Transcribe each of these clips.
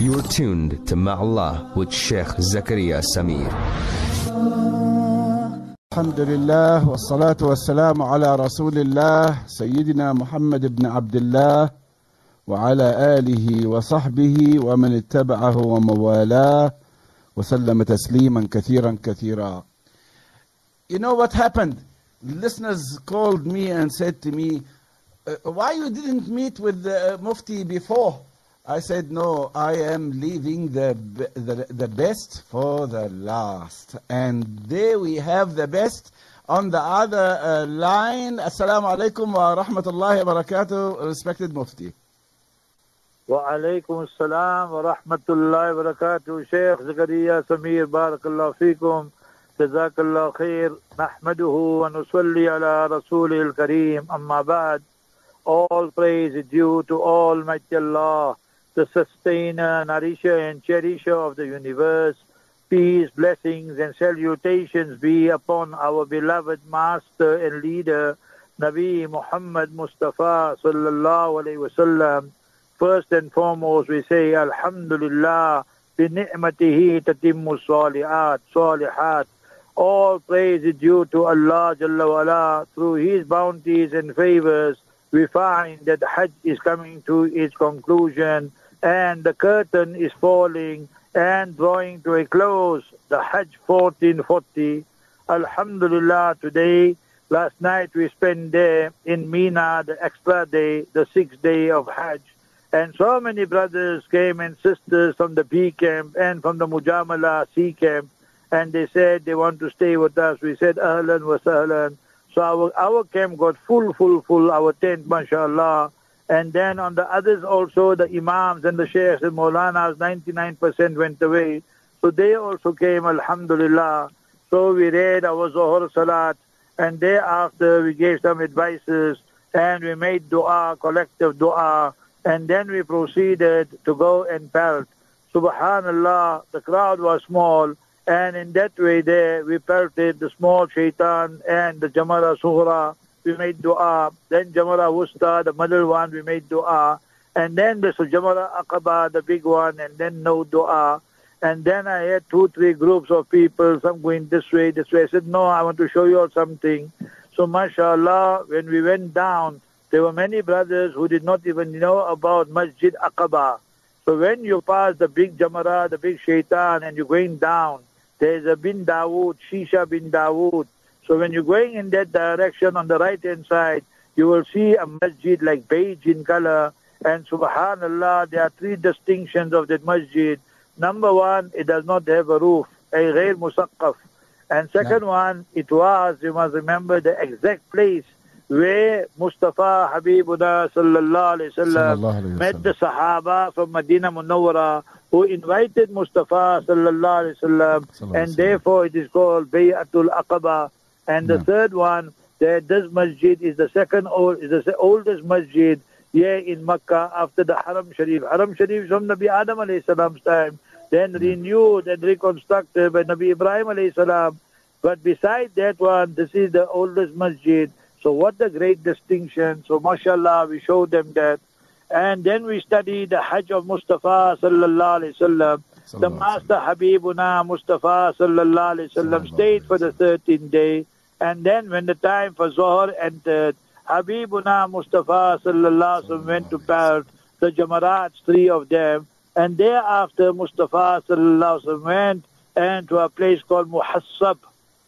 You're tuned to Ma'Allah with Sheikh Zakaria Samir. الحمد لله والصلاة والسلام على رسول الله سيدنا محمد بن عبد الله وعلى آله وصحبه ومن اتبعه وموالاه وسلم تسليما كثيرا كثيرا You know what happened? Listeners called me and said to me, uh, why you didn't meet with the Mufti before? I said, no, I am leaving the, the, the best for the last. And there we have the best. On the other uh, line, Assalamu alaikum wa rahmatullahi wa barakatuh, respected Mufti. Wa alaikum assalam wa rahmatullahi wa barakatuh, Sheikh Zakaria Samir, barakallahu feekum, jazakallahu khair, nahmaduhu wa nusalli ala rasulil kareem, amma ba'd. All praise is due to Almighty Allah the sustainer, nourisher, and cherisher of the universe. Peace, blessings, and salutations be upon our beloved master and leader, Nabi Muhammad Mustafa sallallahu alaihi wasallam. First and foremost, we say Alhamdulillah bi ni'matihi tatimmu salihat, salihat. All praise is due to Allah Jalla wa'ala. Through His bounties and favors, we find that Hajj is coming to its conclusion and the curtain is falling and drawing to a close. The Hajj 1440. Alhamdulillah, today, last night we spent there in Mina, the extra day, the sixth day of Hajj. And so many brothers came and sisters from the B camp and from the Mujamala C camp, and they said they want to stay with us. We said, Ahlan wa sahlan. So our, our camp got full, full, full, our tent, mashallah. And then on the others also, the Imams and the Sheikhs and Maulanas, 99% went away. So they also came, Alhamdulillah. So we read our Zohar Salat, and thereafter we gave some advices, and we made dua, collective dua, and then we proceeded to go and pelt. Subhanallah, the crowd was small, and in that way there we pelted the small shaitan and the Jamara Suhra, we made dua. Then Jamara Wusta, the middle one, we made dua. And then there's Jamara Aqaba, the big one, and then no dua. And then I had two, three groups of people, some going this way, this way. I said, no, I want to show you all something. So mashallah, when we went down, there were many brothers who did not even know about Masjid Aqaba. So when you pass the big Jamara, the big shaitan, and you're going down, there's a bin Dawood, Shisha bin Dawood. So when you're going in that direction on the right hand side, you will see a masjid like beige in color. And subhanallah, there are three distinctions of that masjid. Number one, it does not have a roof, a ghair musaqqaf. And second no. one, it was, you must remember the exact place where Mustafa Habibullah sallallahu alayhi wasallam met the Sahaba from Medina Munawwara who invited Mustafa sallallahu alayhi wasallam and therefore it is called Bayatul Aqaba and the third one, that this masjid is the second old, is the oldest masjid here in Makkah after the Haram Sharif. Haram Sharif from Nabi Adam alayhi salam's time, then renewed and reconstructed by Nabi Ibrahim alayhi salam. But beside that one, this is the oldest masjid. So what a great distinction. So mashallah, we showed them that. And then we studied the Hajj of Mustafa sallallahu alayhi wasallam. The Master Habibuna Mustafa sallallahu alayhi wasallam stayed for the 13th day. And then when the time for Zohar entered, Habibuna Mustafa sallallahu went to Pelt, the Jamarats, three of them, and thereafter Mustafa sallallahu went and to a place called Muhassab,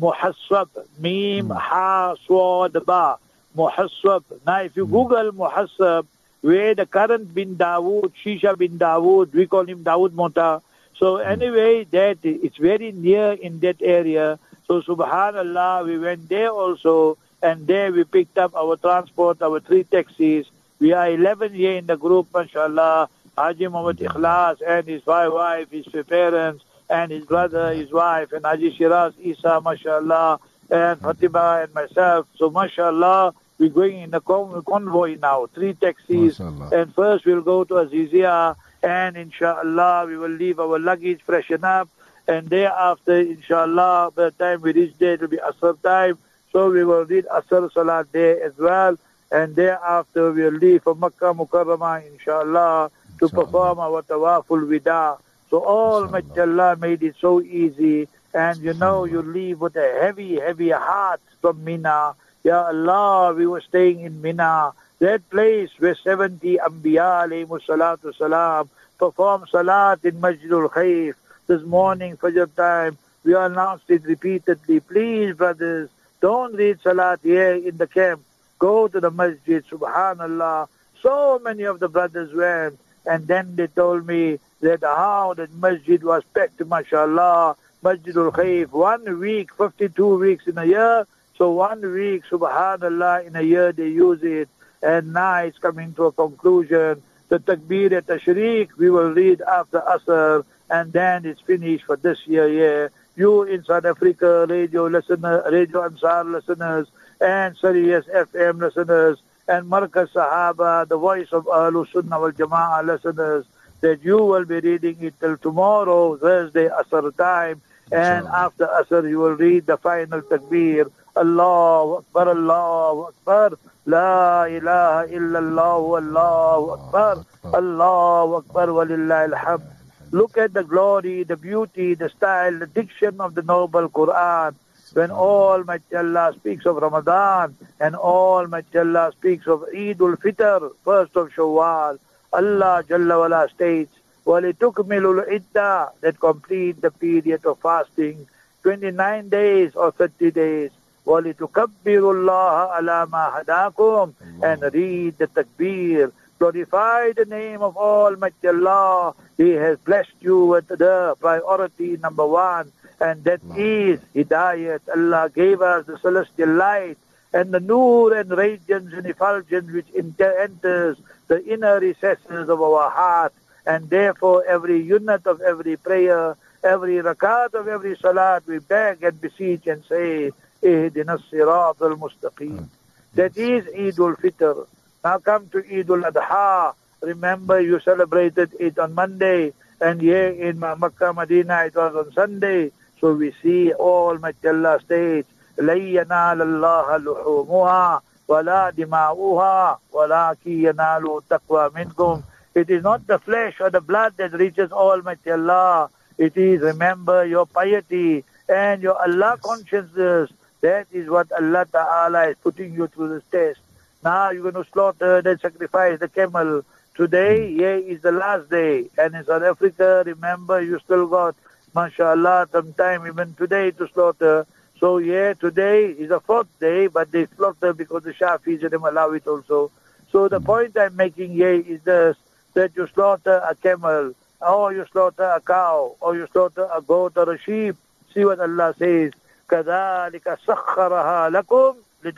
Muhassab, Mim, hmm. Ha, Swad, Ba, Muhassab. Now if you hmm. Google Muhassab, where the current bin Dawood, Shisha bin Dawood, we call him Dawood Mota. So hmm. anyway, that it's very near in that area. So subhanallah, we went there also, and there we picked up our transport, our three taxis. We are 11 here in the group, mashallah. Haji Muhammad Ikhlas and his five wife, his parents, and his brother, his wife, and Haji Shiraz Isa, mashallah, and Fatima and myself. So mashallah, we're going in a convoy now, three taxis. Mashallah. And first we'll go to Azizia, and inshallah we will leave our luggage, freshen up, and thereafter, inshallah, by the time we reach there, it will be Asr time. So we will read Asr Salat there as well. And thereafter, we will leave for Makkah Mukarramah, inshallah. to perform our tawaful wida. So Almighty Allah made it so easy. And you know, you leave with a heavy, heavy heart from Mina. Ya Allah, we were staying in Mina, that place where 70 Anbiya alayhi salatu salam perform salat in Masjidul Khaif. This morning, Fajr time, we announced it repeatedly. Please, brothers, don't read salat here in the camp. Go to the masjid, subhanallah. So many of the brothers went, and then they told me that how the masjid was packed, mashallah. Masjidul Khaif, one week, 52 weeks in a year. So one week, subhanallah, in a year they use it. And now it's coming to a conclusion. The Takbir at Tashriq, we will read after Asr, and then it's finished for this year, yeah. You in South Africa, radio listener, Radio Ansar listeners, and Sirius FM listeners, and Markaz Sahaba, the voice of Ahlul Sunnah wal Jama'ah listeners, that you will be reading it till tomorrow, Thursday, Asr time, and Inshallah. after Asr you will read the final Takbir. Allah Akbar, Allah Akbar, La ilaha illallah, Allah Akbar, Allah Akbar, walillahi alhamd. Look at the glory, the beauty, the style, the diction of the noble Quran. When Almighty Allah speaks of Ramadan and Almighty Allah speaks of Eid ul-Fitr, first of Shawwal, Allah Jalla wala states, وَلِتُكْمِلُ الْعِدَّةِ That complete the period of fasting, 29 days or 30 days. وَلِتُكَبِّرُ اللَّهَ عَلَى مَا هَدَاكُمْ And read the takbir. Glorify the name of Almighty Allah. He has blessed you with the priority number one. And that is Hidayat. Allah gave us the celestial light and the nur and radiance and effulgence which enter- enters the inner recesses of our heart. And therefore, every unit of every prayer, every rakat of every salat, we beg and beseech and say, Ihdina sirat al-mustaqim. That is Eid al-Fitr. Now come to Eid al-Adha. Remember, you celebrated it on Monday, and here in Ma- Makkah, Medina, it was on Sunday. So we see Almighty Allah states, لَن يَنَالَ اللَّهَ لُحُومُهَا وَلَا دِمَاؤُهَا وَلَكِنْ يَنَالُ التَّقْوَى مِنْكُمْ It is not the flesh or the blood that reaches Almighty Allah. It is, remember, your piety and your Allah consciousness. That is what Allah Ta'ala is putting you through this test. Now you're going to slaughter and sacrifice the camel. Today, here is the last day. And in South Africa, remember, you still got, mashallah, some time even today to slaughter. So, yeah, today is the fourth day, but they slaughter because the Shafis and them allow it also. So the point I'm making here is this, that you slaughter a camel, or you slaughter a cow, or you slaughter a goat or a sheep. See what Allah says. كَذَلِكَ سَخَّرَهَا لَكُمْ the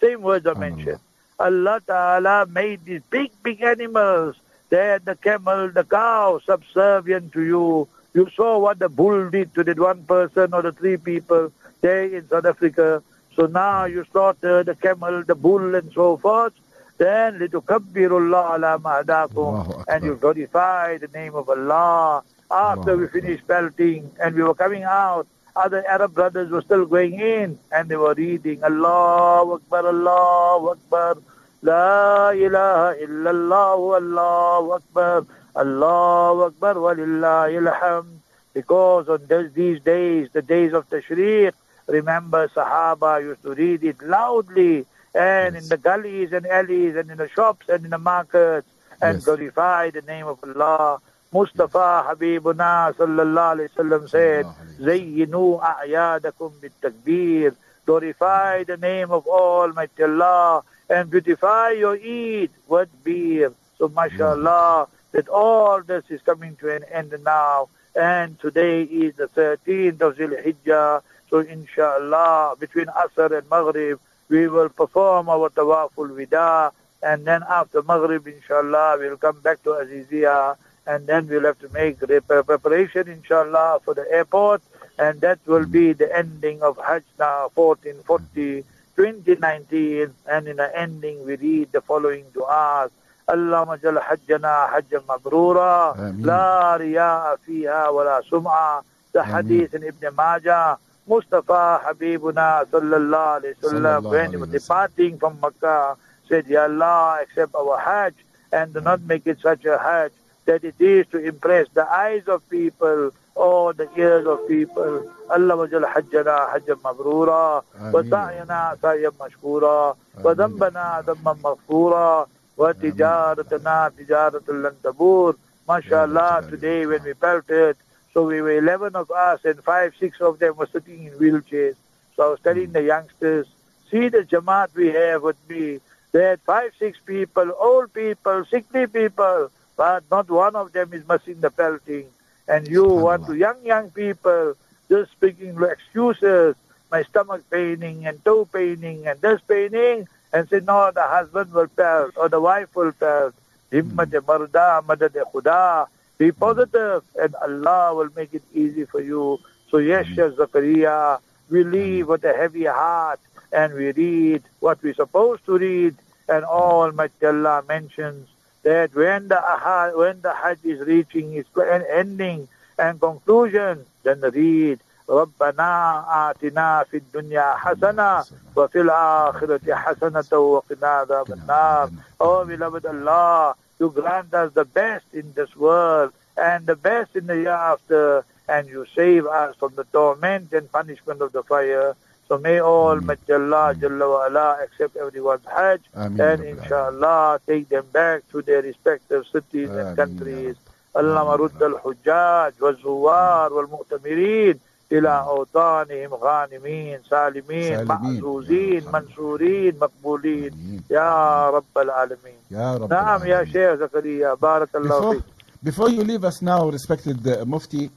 same words are mentioned. Allah Ta'ala made these big, big animals. They had the camel, the cow subservient to you. You saw what the bull did to that one person or the three people there in South Africa. So now you slaughter the camel, the bull and so forth. Then litukabbirullaha ala ma'adakum. And you glorify the name of Allah. After we finished pelting and we were coming out, other Arab brothers were still going in and they were reading Allah Akbar, Allah Akbar, La ilaha illallah, Allah Akbar, Allah Akbar, walillahi alhamd. Because on this, these days, the days of Tashriq, remember Sahaba used to read it loudly and in the gullies and alleys and in the shops and in the markets and Yes. glorify the name of Allah. Mustafa Habibuna sallallahu alayhi wasallam said, Zayyinu a'yadakum bit-takbir. Glorify the name of Almighty Allah and beautify your Eid with beer. So mashallah, that all this is coming to an end now. And today is the 13th of Hijjah. So inshallah, between Asr and Maghrib, we will perform our Tawaful Wida. And then after Maghrib, inshallah, we'll come back to Azizia And then we'll have to make the pre- preparation, inshallah, for the airport. And that will be the ending of Hajj now, 1440, 2019. And in the ending, we read the following du'as. اللهم اجعل حجنا حجا مبرورا آمين. لا رياء فيها ولا سمعة ده آمين. حديث in Ibn Majah Mustafa Habibuna sallallahu alayhi wasallam Sallallahu when he alayhi was wasallam. departing from Makkah said Ya Allah accept our Hajj and do not make it such a hajj that it is to impress the eyes of people or the ears of people. Allah wajal hajjana hajjan mabrura Ameen. wa sa'yana sa'yan mashkura wa dhanbana dhanban maghfura wa tijaratana tijaratan lan tabur. MashaAllah, today when we pelted, so we were 11 of us and 5, 6 of them were sitting in wheelchairs. So I was telling the youngsters, see the jamaat we have with me. They had 5, 6 people, old people, sickly people, but not one of them is missing the pelting. And you want to, young, young people, just speaking excuses, my stomach paining and toe paining and this paining, and say, no, the husband will pelt or the wife will pelt. Himmat hmm. marda, madad khuda. Be hmm. positive and Allah will make it easy for you. So yes, hmm. Sheikh Zakaria, we leave with a heavy heart and we read what we're supposed to read and Almighty Allah mentions that when the aha- when the Hajj is reaching its en- ending and conclusion, then read ربنا آتنا في الدنيا حسنة وفي الآخرة حسنة وقنا عذاب النار Oh beloved Allah, you grant us the best in this world and the best in the hereafter and you save us from the torment and punishment of the fire. So may Almighty Allah Jalla wa ala accept everyone's Hajj Ameen, and Rabbil inshallah take them back to their respective cities Ameen, and Ya countries. Rabbi. اللهم رد الحجاج والزوار والمؤتمرين إلى أوطانهم غانمين سالمين سالمين. معزوزين يا رب. منصورين مقبولين Ameen. يا رب العالمين Ya Rabbil نعم يا Alameen. شيخ زكريا بارك الله Before, فيك before you leave us now, respected uh, Mufti,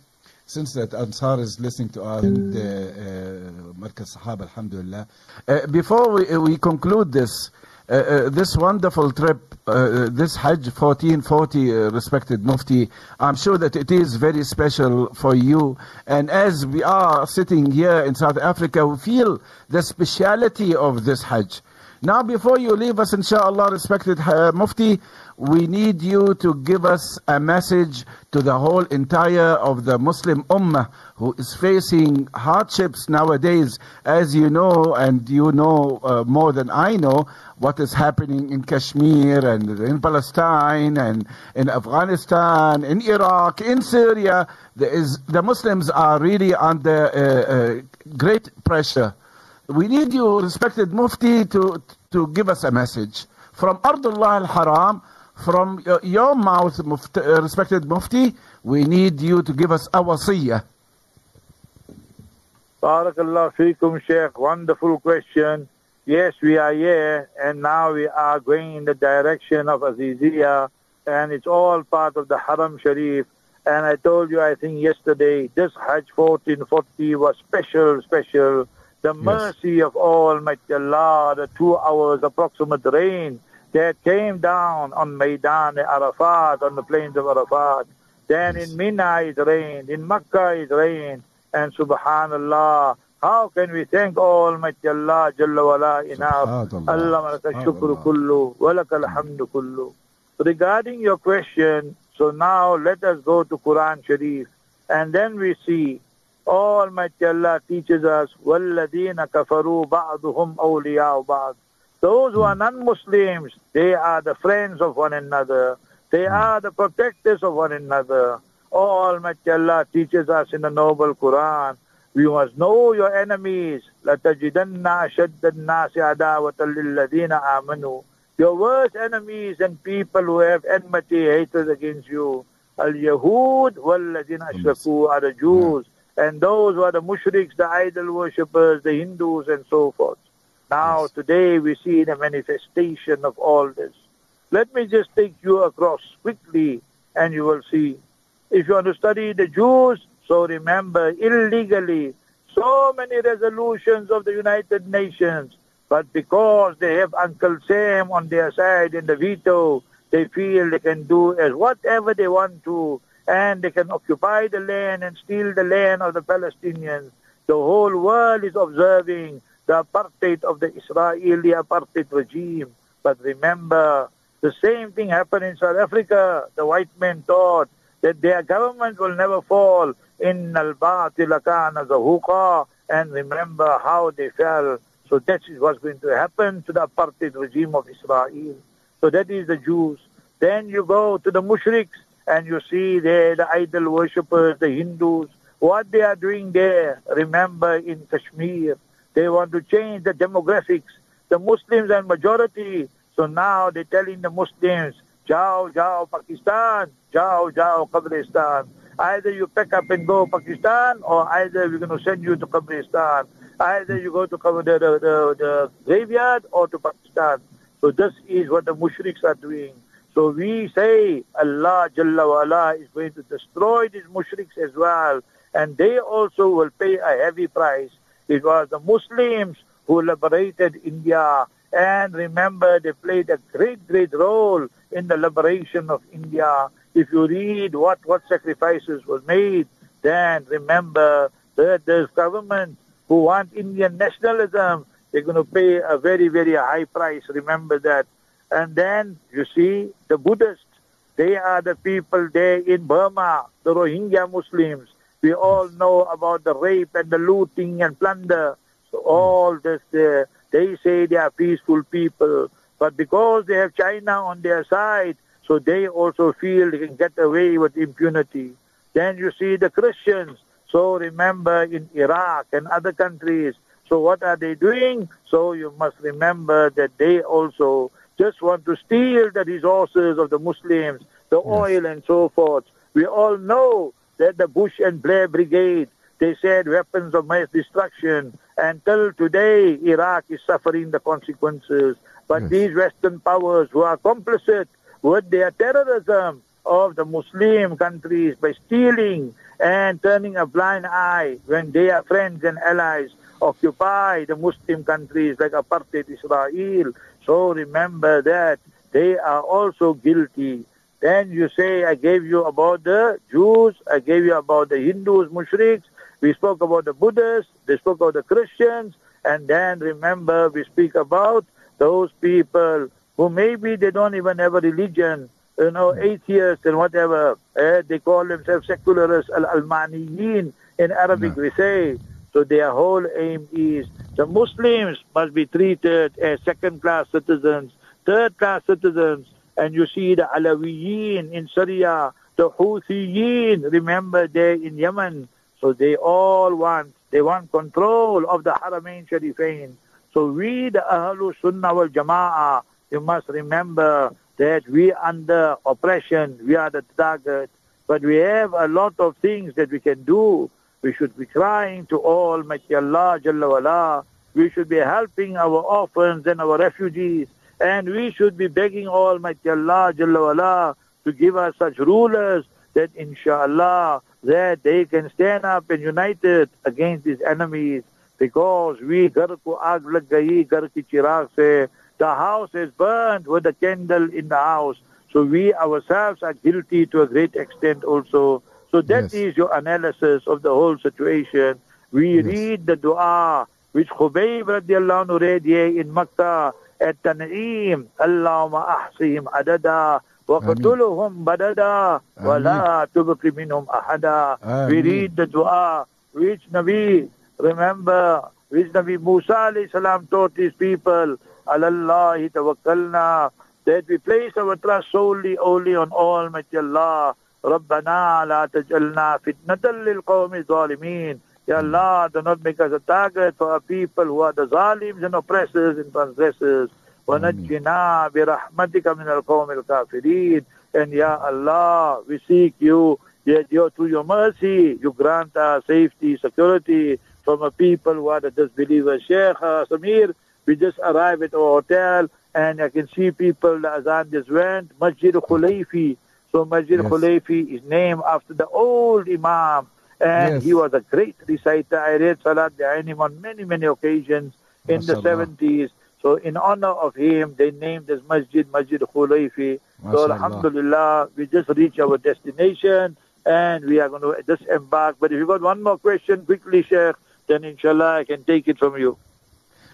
since that Ansar is listening to us and uh, uh, Markaz Sahaba, Alhamdulillah. Uh, before we, we conclude this, uh, this wonderful trip, this Hajj 1440, uh, respected Mufti, I'm sure that it is very special for you. And as we are sitting here in South Africa, we feel the speciality of this Hajj. Now, before you leave us, inshallah, respected uh, Mufti, we need you to give us a message to the whole entire of the Muslim Ummah who is facing hardships nowadays. As you know, and you know uh, more than I know, what is happening in Kashmir and in Palestine and in Afghanistan, in Iraq, in Syria. The Muslims are really under uh, uh, great pressure. We need you, respected Mufti, to, to give us a message from Ardullah al-Haram, from your, mouth, Mufti, uh, respected Mufti. We need you to give us a wasiyah. Barakallah feekum, Sheikh. Wonderful question. Yes, we are here, and now we are going in the direction of Azizia, and it's all part of the Haram Sharif. And I told you, I think yesterday, this Hajj 1440 was special, special. The mercy of Almighty Allah, the two hours approximate rain that came down on Maidan Arafat, on the plains of Arafat. Then in Mina it rained, in Makkah it rained, and Subhanallah, how can we thank Almighty Allah Jalla wala enough? Allah shukru kullu, walaka alhamdu kullu. Regarding your question, so now let us go to Quran Sharif, and then we see Almighty Allah teaches us, وَالَّذِينَ كَفَرُوا بَعْضُهُمْ أَوْلِيَاءُ بَعْض Those who are non-Muslims, they are the friends of one another. They are the protectors of one another. Almighty Allah teaches us in the noble Quran, we must know your enemies. لَتَجِدَنَّ أَشَدَّ النَّاسِ عَدَاوَةً لِلَّذِينَ آمَنُوا Your worst enemies and people who have enmity, hatred against you. Al-Yahud وَالَّذِينَ أَشْرَكُوا are the Jews. And those were the mushriks, the idol worshippers, the Hindus and so forth. Now Yes. today we see the manifestation of all this. Let me just take you across quickly and you will see. If you want to study the Jews, so remember illegally so many resolutions of the United Nations, but because they have Uncle Sam on their side in the veto, they feel they can do as whatever they want to, and they can occupy the land and steal the land of the Palestinians. The whole world is observing the apartheid of the Israeli apartheid regime. But remember, the same thing happened in South Africa. The white men thought that their government will never fall. In al-batil kana zahuqa. And remember how they fell. So that is what's going to happen to the apartheid regime of Israel. So that is the Jews. Then you go to the mushriks and you see there the idol worshippers, the Hindus, what they are doing there. Remember in Kashmir, they want to change the demographics. The Muslims are majority. So now they're telling the Muslims, Jao, Jao, Pakistan, Jao, Jao, Kabristan. Either you pick up and go Pakistan, or either we're going to send you to Kabristan. Either you go to the, the, the, the graveyard or to Pakistan. So this is what the mushriks are doing. So we say Allah Jalla wa is going to destroy these mushriks as well. And they also will pay a heavy price. It was the Muslims who liberated India. And remember, they played a great, great role in the liberation of India. If you read what, what sacrifices were made, then remember that there's government who want Indian nationalism. They're going to pay a very, very high price. Remember that. And then you see the Buddhists. They are the people there in Burma, the Rohingya Muslims. We all know about the rape and the looting and plunder. So all this, they say they are peaceful people. But because they have China on their side, so they also feel they can get away with impunity. Then you see the Christians. So remember in Iraq and other countries. So what are they doing? So you must remember that they also just want to steal the resources of the Muslims, the yes. oil and so forth. We all know that the Bush and Blair brigade, they said weapons of mass destruction. Until today, Iraq is suffering the consequences. But yes. these Western powers who are complicit with their terrorism of the Muslim countries by stealing and turning a blind eye when their friends and allies occupy the Muslim countries like apartheid Israel. So remember that they are also guilty. Then you say, I gave you about the Jews, I gave you about the Hindus, mushriks, we spoke about the Buddhists, they spoke about the Christians, and then remember we speak about those people who maybe they don't even have a religion, you know, atheists and whatever. Eh, they call themselves secularists, al-Almaniyin in Arabic we say. So their whole aim is the Muslims must be treated as second-class citizens, third-class citizens, and you see the Alawiyin in Syria, the Houthiyin, remember they in Yemen. So they all want, they want control of the Haramain Sharifain. So we, the Ahlul Sunnah wal Jama'ah, you must remember that we under oppression, we are the target, but we have a lot of things that we can do. We should be crying to Almighty Allah Jalla wala. We should be helping our orphans and our refugees. And we should be begging Almighty Allah Jalla wala to give us such rulers that inshallah that they can stand up and united against these enemies because we ghar ko aag lag gayi ghar ki se the house is burned with a candle in the house so we ourselves are guilty to a great extent also so that yes. is your analysis of the whole situation we yes. read the dua which Khubayb radiallahu anhu read here in Makkah at Tan'im Allahumma ahsihim adada وقتلهم بددا ولا تبق منهم أحدا We read the dua which Nabi, remember, which Nabi Musa alayhi salam taught his people, Allah tawakkalna, that we place our trust solely only on Almighty Allah. ربنا لا تجعلنا فتنة للقوم الظالمين Ya Allah, do not make us a target for a people who are the zalims and oppressors and transgressors. ونجنا برحمتك من القوم الكافرين and Ya Allah we seek you yet you, through your mercy you grant us safety security from a people who are the disbelievers Sheikh uh, Samir we just arrived at our hotel and I can see people the azan just went Masjid Khulayfi so Masjid yes. Khulayfi is named after the old Imam and yes. he was a great reciter I read Salat behind him on many many occasions in the 70s so in honor of him, they named this masjid Masjid Khulayfi. So Alhamdulillah, we just reached our destination and we are going to disembark. But if you got one more question quickly, Sheikh, then inshallah I can take it from you.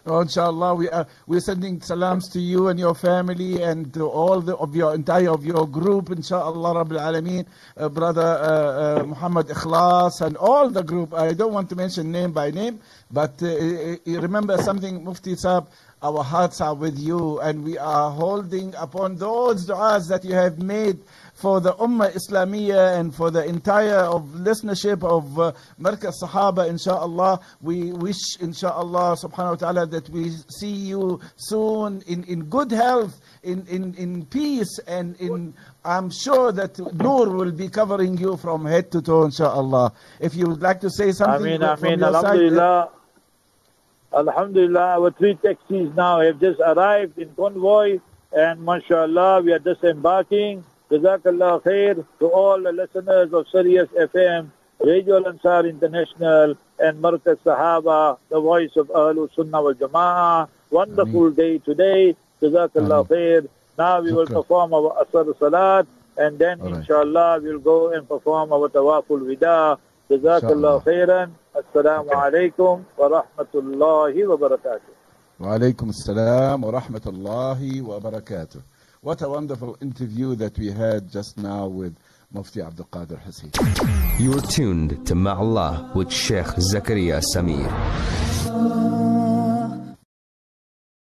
Oh, inshallah, we are we're sending salams to you and your family and to all the, of your entire of your group, inshallah, Rabbil Alameen, uh, brother uh, uh, Muhammad Ikhlas and all the group. I don't want to mention name by name, but uh, uh, remember something, Mufti Saab. Our hearts are with you, and we are holding upon those du'as that you have made for the Ummah Islamiyah and for the entire of listenership of uh, Markaz Sahaba, inshallah. We wish, inshallah, subhanahu wa ta'ala, that we see you soon in, in good health, in, in, in peace, and in, I'm sure that Noor will be covering you from head to toe, inshallah. If you would like to say something Ameen, Ameen. your side. Alhamdulillah. Alhamdulillah, our three taxis now have just arrived in convoy, and mashallah, we are just embarking. Jazakallah khair to all the listeners of Sirius FM, Radio Al Ansar International, and Markaz Sahaba, the voice of Ahlul Sunnah wal Jama'ah. Wonderful day today. Jazakallah khair. Now we will Shukran. perform our Asr Salat, and then All right. inshallah we'll go and perform our Tawaful Wida. Jazakallah Inshallah. khairan. Assalamu alaikum wa rahmatullahi wa barakatuh. وعليكم السلام ورحمة الله وبركاته. what a wonderful interview that we had just now with Mufti Abdul Qadir Hoosen. You're tuned to Ma'Allah with Sheikh Zakaria Samir.